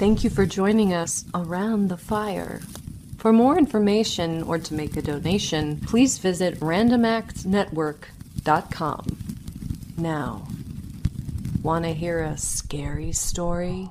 Thank you for joining us around the fire. For more information or to make a donation, please visit randomactsnetwork.com. Now, want to hear a scary story?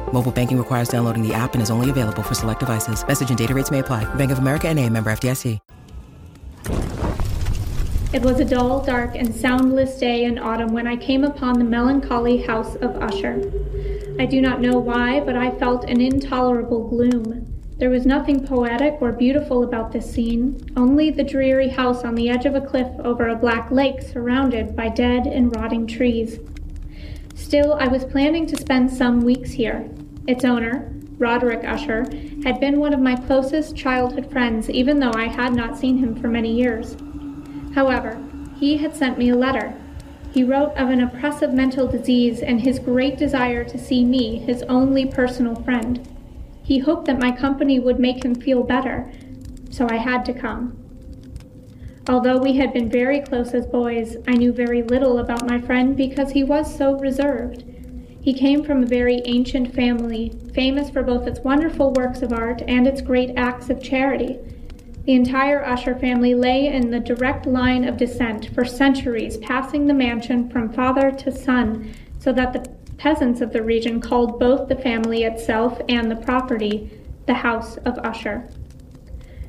Mobile banking requires downloading the app and is only available for select devices. Message and data rates may apply. Bank of America and a member FDIC. It was a dull, dark, and soundless day in autumn when I came upon the melancholy house of Usher. I do not know why, but I felt an intolerable gloom. There was nothing poetic or beautiful about this scene, only the dreary house on the edge of a cliff over a black lake surrounded by dead and rotting trees. Still, I was planning to spend some weeks here. Its owner, Roderick Usher, had been one of my closest childhood friends, even though I had not seen him for many years. However, he had sent me a letter. He wrote of an oppressive mental disease and his great desire to see me, his only personal friend. He hoped that my company would make him feel better, so I had to come. Although we had been very close as boys, I knew very little about my friend because he was so reserved. He came from a very ancient family, famous for both its wonderful works of art and its great acts of charity. The entire Usher family lay in the direct line of descent for centuries, passing the mansion from father to son, so that the peasants of the region called both the family itself and the property the House of Usher.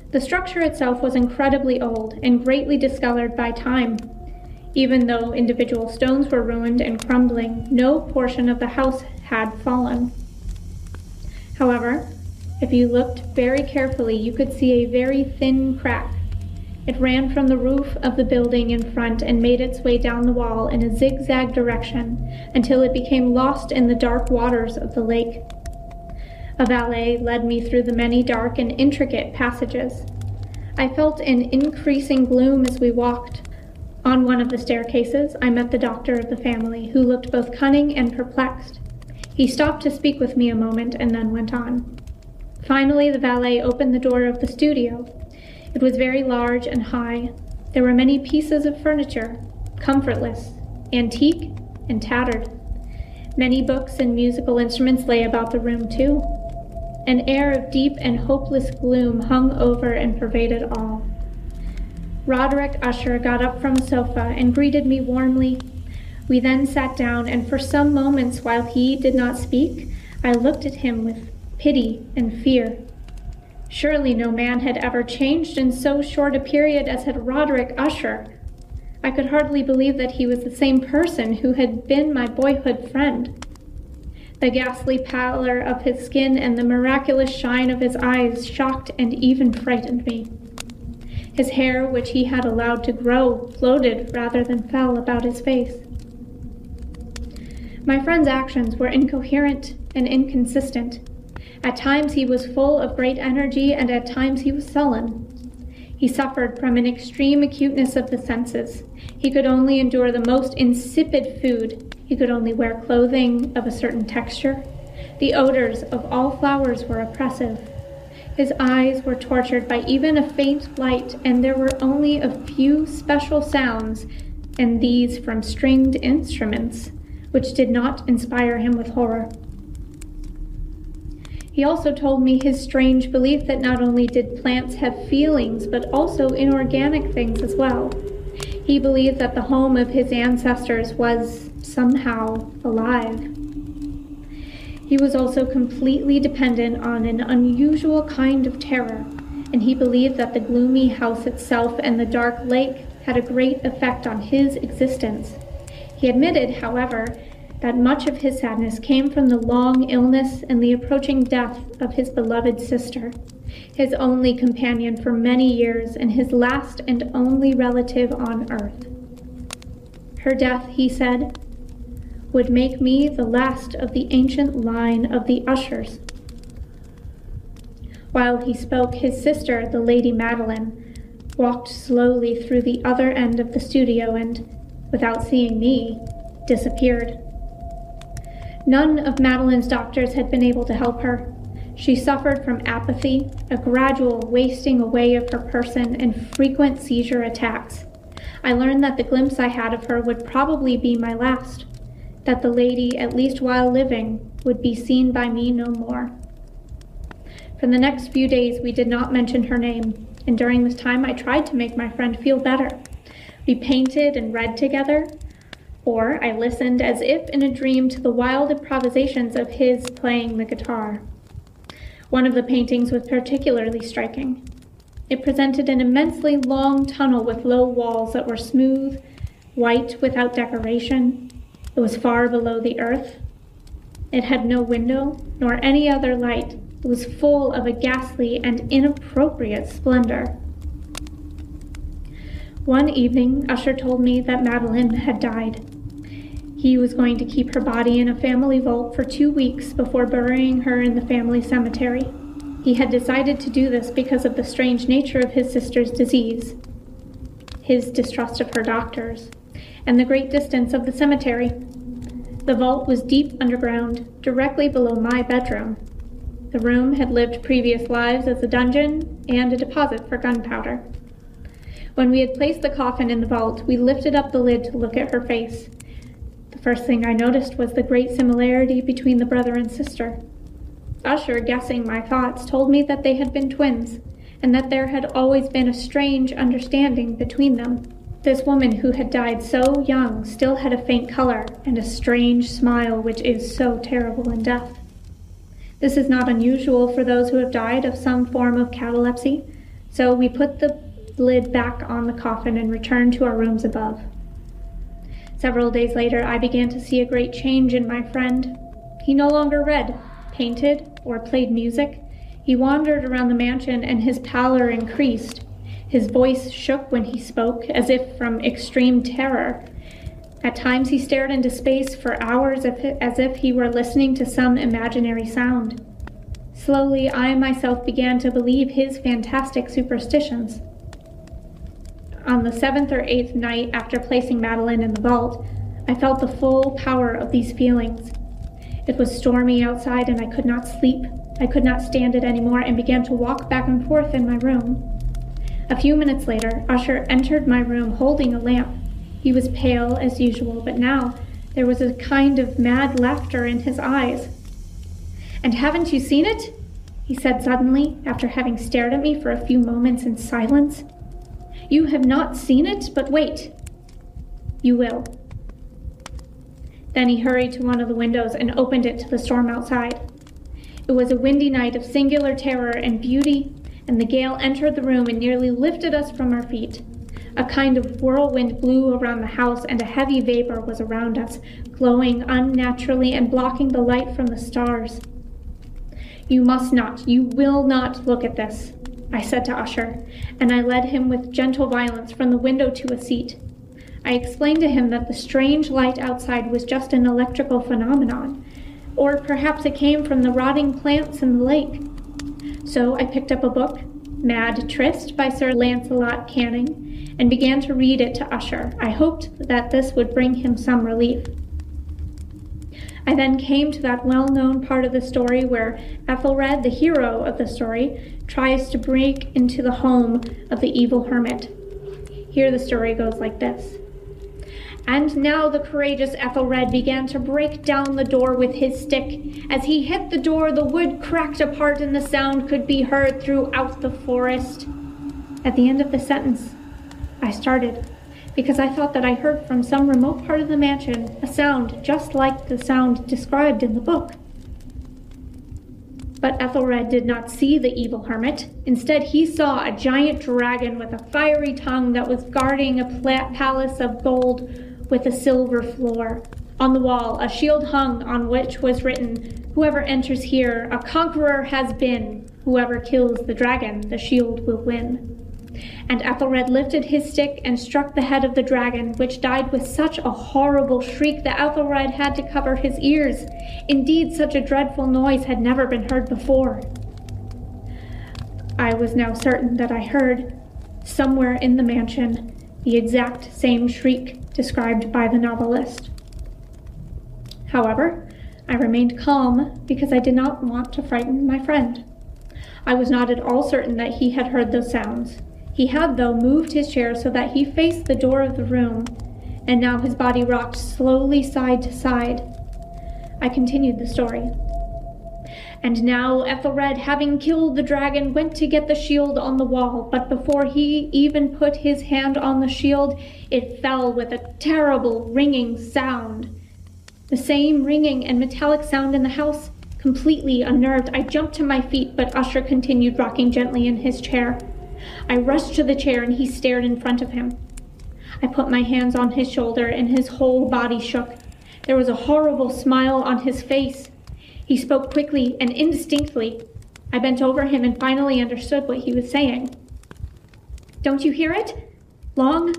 The structure itself was incredibly old and greatly discolored by time. Even though individual stones were ruined and crumbling, no portion of the house had fallen. However, if you looked very carefully, you could see a very thin crack. It ran from the roof of the building in front and made its way down the wall in a zigzag direction until it became lost in the dark waters of the lake. A valet led me through the many dark and intricate passages. I felt an increasing gloom as we walked. On one of the staircases, I met the doctor of the family, who looked both cunning and perplexed. He stopped to speak with me a moment and then went on. Finally, the valet opened the door of the studio. It was very large and high. There were many pieces of furniture, comfortless, antique, and tattered. Many books and musical instruments lay about the room, too. An air of deep and hopeless gloom hung over and pervaded all. Roderick Usher got up from a sofa and greeted me warmly. We then sat down, and for some moments, while he did not speak, I looked at him with pity, and fear. Surely no man had ever changed in so short a period as had Roderick Usher. I could hardly believe that he was the same person who had been my boyhood friend. The ghastly pallor of his skin and the miraculous shine of his eyes shocked and even frightened me. His hair, which he had allowed to grow, floated rather than fell about his face. My friend's actions were incoherent and inconsistent. At times he was full of great energy, and at times he was sullen. He suffered from an extreme acuteness of the senses. He could only endure the most insipid food. He could only wear clothing of a certain texture. The odors of all flowers were oppressive. His eyes were tortured by even a faint light, and there were only a few special sounds, and these from stringed instruments, which did not inspire him with horror. He also told me his strange belief that not only did plants have feelings, but also inorganic things as well. He believed that the home of his ancestors was somehow alive. He was also completely dependent on an unusual kind of terror, and he believed that the gloomy house itself and the dark lake had a great effect on his existence. He admitted, however, that much of his sadness came from the long illness and the approaching death of his beloved sister, his only companion for many years and his last and only relative on earth. Her death, he said, would make me the last of the ancient line of the ushers. While he spoke, his sister, the Lady Madeline, walked slowly through the other end of the studio and, without seeing me, disappeared. None of Madeline's doctors had been able to help her. She suffered from apathy, a gradual wasting away of her person, and frequent seizure attacks. I learned that the glimpse I had of her would probably be my last, that the lady, at least while living, would be seen by me no more. For the next few days, we did not mention her name, and during this time, I tried to make my friend feel better. We painted and read together, or I listened as if in a dream to the wild improvisations of his playing the guitar. One of the paintings was particularly striking. It presented an immensely long tunnel with low walls that were smooth, white without decoration. It was far below the earth. It had no window nor any other light. It was full of a ghastly and inappropriate splendor. One evening, Usher told me that Madeline had died. He was going to keep her body in a family vault for two weeks before burying her in the family cemetery. He had decided to do this because of the strange nature of his sister's disease, his distrust of her doctors, and the great distance of the cemetery. The vault was deep underground, directly below my bedroom. The room had lived previous lives as a dungeon and a deposit for gunpowder. When we had placed the coffin in the vault, we lifted up the lid to look at her face The First thing I noticed was the great similarity between the brother and sister. Usher, guessing my thoughts, told me that they had been twins, and that there had always been a strange understanding between them. This woman who had died so young still had a faint color and a strange smile which is so terrible in death. This is not unusual for those who have died of some form of catalepsy, so we put the lid back on the coffin and returned to our rooms above. Several days later, I began to see a great change in my friend. He no longer read, painted, or played music. He wandered around the mansion, and his pallor increased. His voice shook when he spoke, as if from extreme terror. At times, he stared into space for hours as if he were listening to some imaginary sound. Slowly, I myself began to believe his fantastic superstitions. On the seventh or eighth night after placing Madeline in the vault, I felt the full power of these feelings. It was stormy outside and I could not sleep. I could not stand it anymore and began to walk back and forth in my room. A few minutes later, Usher entered my room holding a lamp. He was pale as usual, but now there was a kind of mad laughter in his eyes. And haven't you seen it? he said suddenly, after having stared at me for a few moments in silence. You have not seen it, but wait. You will. Then he hurried to one of the windows and opened it to the storm outside. It was a windy night of singular terror and beauty, and the gale entered the room and nearly lifted us from our feet. A kind of whirlwind blew around the house, and a heavy vapor was around us, glowing unnaturally and blocking the light from the stars. You must not, you will not look at this, I said to Usher, and I led him with gentle violence from the window to a seat. I explained to him that the strange light outside was just an electrical phenomenon, or perhaps it came from the rotting plants in the lake. So I picked up a book, Mad Tryst by Sir Lancelot Canning, and began to read it to Usher. I hoped that this would bring him some relief. I then came to that well known part of the story where Ethelred, the hero of the story, tries to break into the home of the evil hermit. Here the story goes like this. And now the courageous Ethelred began to break down the door with his stick. As he hit the door, the wood cracked apart and the sound could be heard throughout the forest. At the end of the sentence, I started because I thought that I heard from some remote part of the mansion a sound just like the sound described in the book. But Ethelred did not see the evil hermit. Instead, he saw a giant dragon with a fiery tongue that was guarding a palace of gold with a silver floor. On the wall, a shield hung on which was written, Whoever enters here, a conqueror has been. Whoever kills the dragon, the shield will win. And Ethelred lifted his stick and struck the head of the dragon, which died with such a horrible shriek that Ethelred had to cover his ears. Indeed, such a dreadful noise had never been heard before. I was now certain that I heard, somewhere in the mansion, the exact same shriek described by the novelist. However, I remained calm because I did not want to frighten my friend. I was not at all certain that he had heard those sounds. He had, though, moved his chair so that he faced the door of the room, and now his body rocked slowly side to side. I continued the story. And now Ethelred, having killed the dragon, went to get the shield on the wall, but before he even put his hand on the shield, it fell with a terrible ringing sound. The same ringing and metallic sound in the house. Completely unnerved, I jumped to my feet, but Usher continued rocking gently in his chair. I rushed to the chair and he stared in front of him. I put my hands on his shoulder and his whole body shook. There was a horrible smile on his face. He spoke quickly and indistinctly. I bent over him and finally understood what he was saying. Don't you hear it? Long,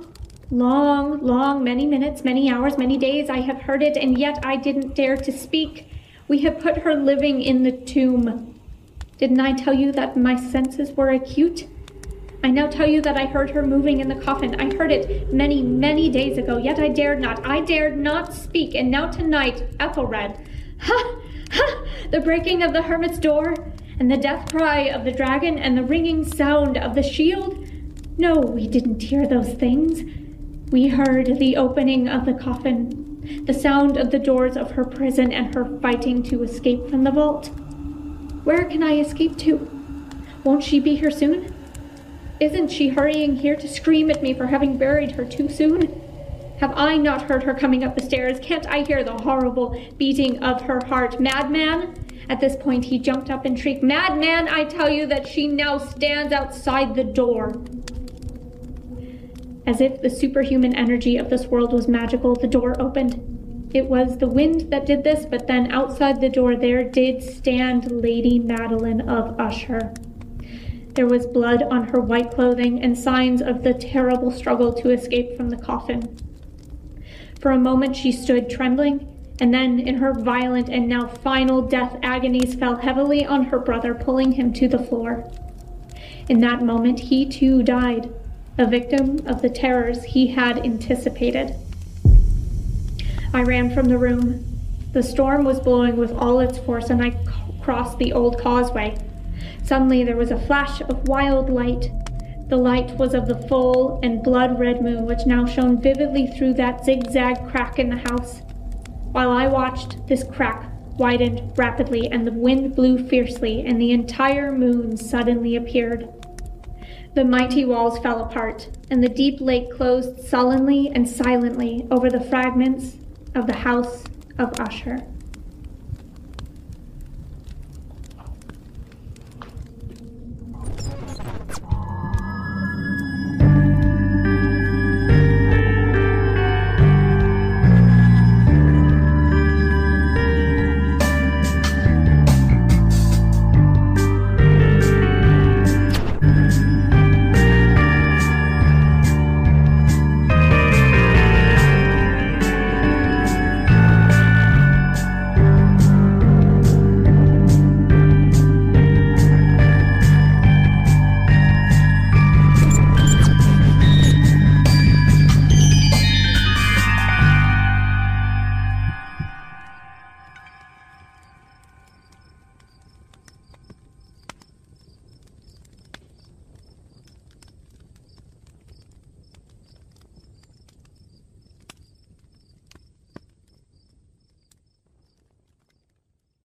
long, long, many minutes, many hours, many days I have heard it, and yet I didn't dare to speak. We have put her living in the tomb. Didn't I tell you that my senses were acute? I now tell you that I heard her moving in the coffin. I heard it many, many days ago, yet I dared not. I dared not speak. And now tonight, Ethelred. Ha! The breaking of the hermit's door, and the death cry of the dragon, and the ringing sound of the shield. No, we didn't hear those things. We heard the opening of the coffin, the sound of the doors of her prison, and her fighting to escape from the vault. Where can I escape to? Won't she be here soon? Isn't she hurrying here to scream at me for having buried her too soon? Have I not heard her coming up the stairs? Can't I hear the horrible beating of her heart? Madman? At this point, he jumped up and shrieked, Madman, I tell you that she now stands outside the door. As if the superhuman energy of this world was magical, the door opened. It was the wind that did this, but then outside the door there did stand Lady Madeline of Usher. There was blood on her white clothing and signs of the terrible struggle to escape from the coffin. For a moment she stood trembling, and then, in her violent and now final death agonies, fell heavily on her brother, pulling him to the floor. In that moment, he too died, a victim of the terrors he had anticipated. I ran from the room. The storm was blowing with all its force, and I crossed the old causeway. Suddenly there was a flash of wild light. The light was of the full and blood red moon, which now shone vividly through that zigzag crack in the house. While I watched, this crack widened rapidly, and the wind blew fiercely, and the entire moon suddenly appeared. The mighty walls fell apart, and the deep lake closed sullenly and silently over the fragments of the house of Usher.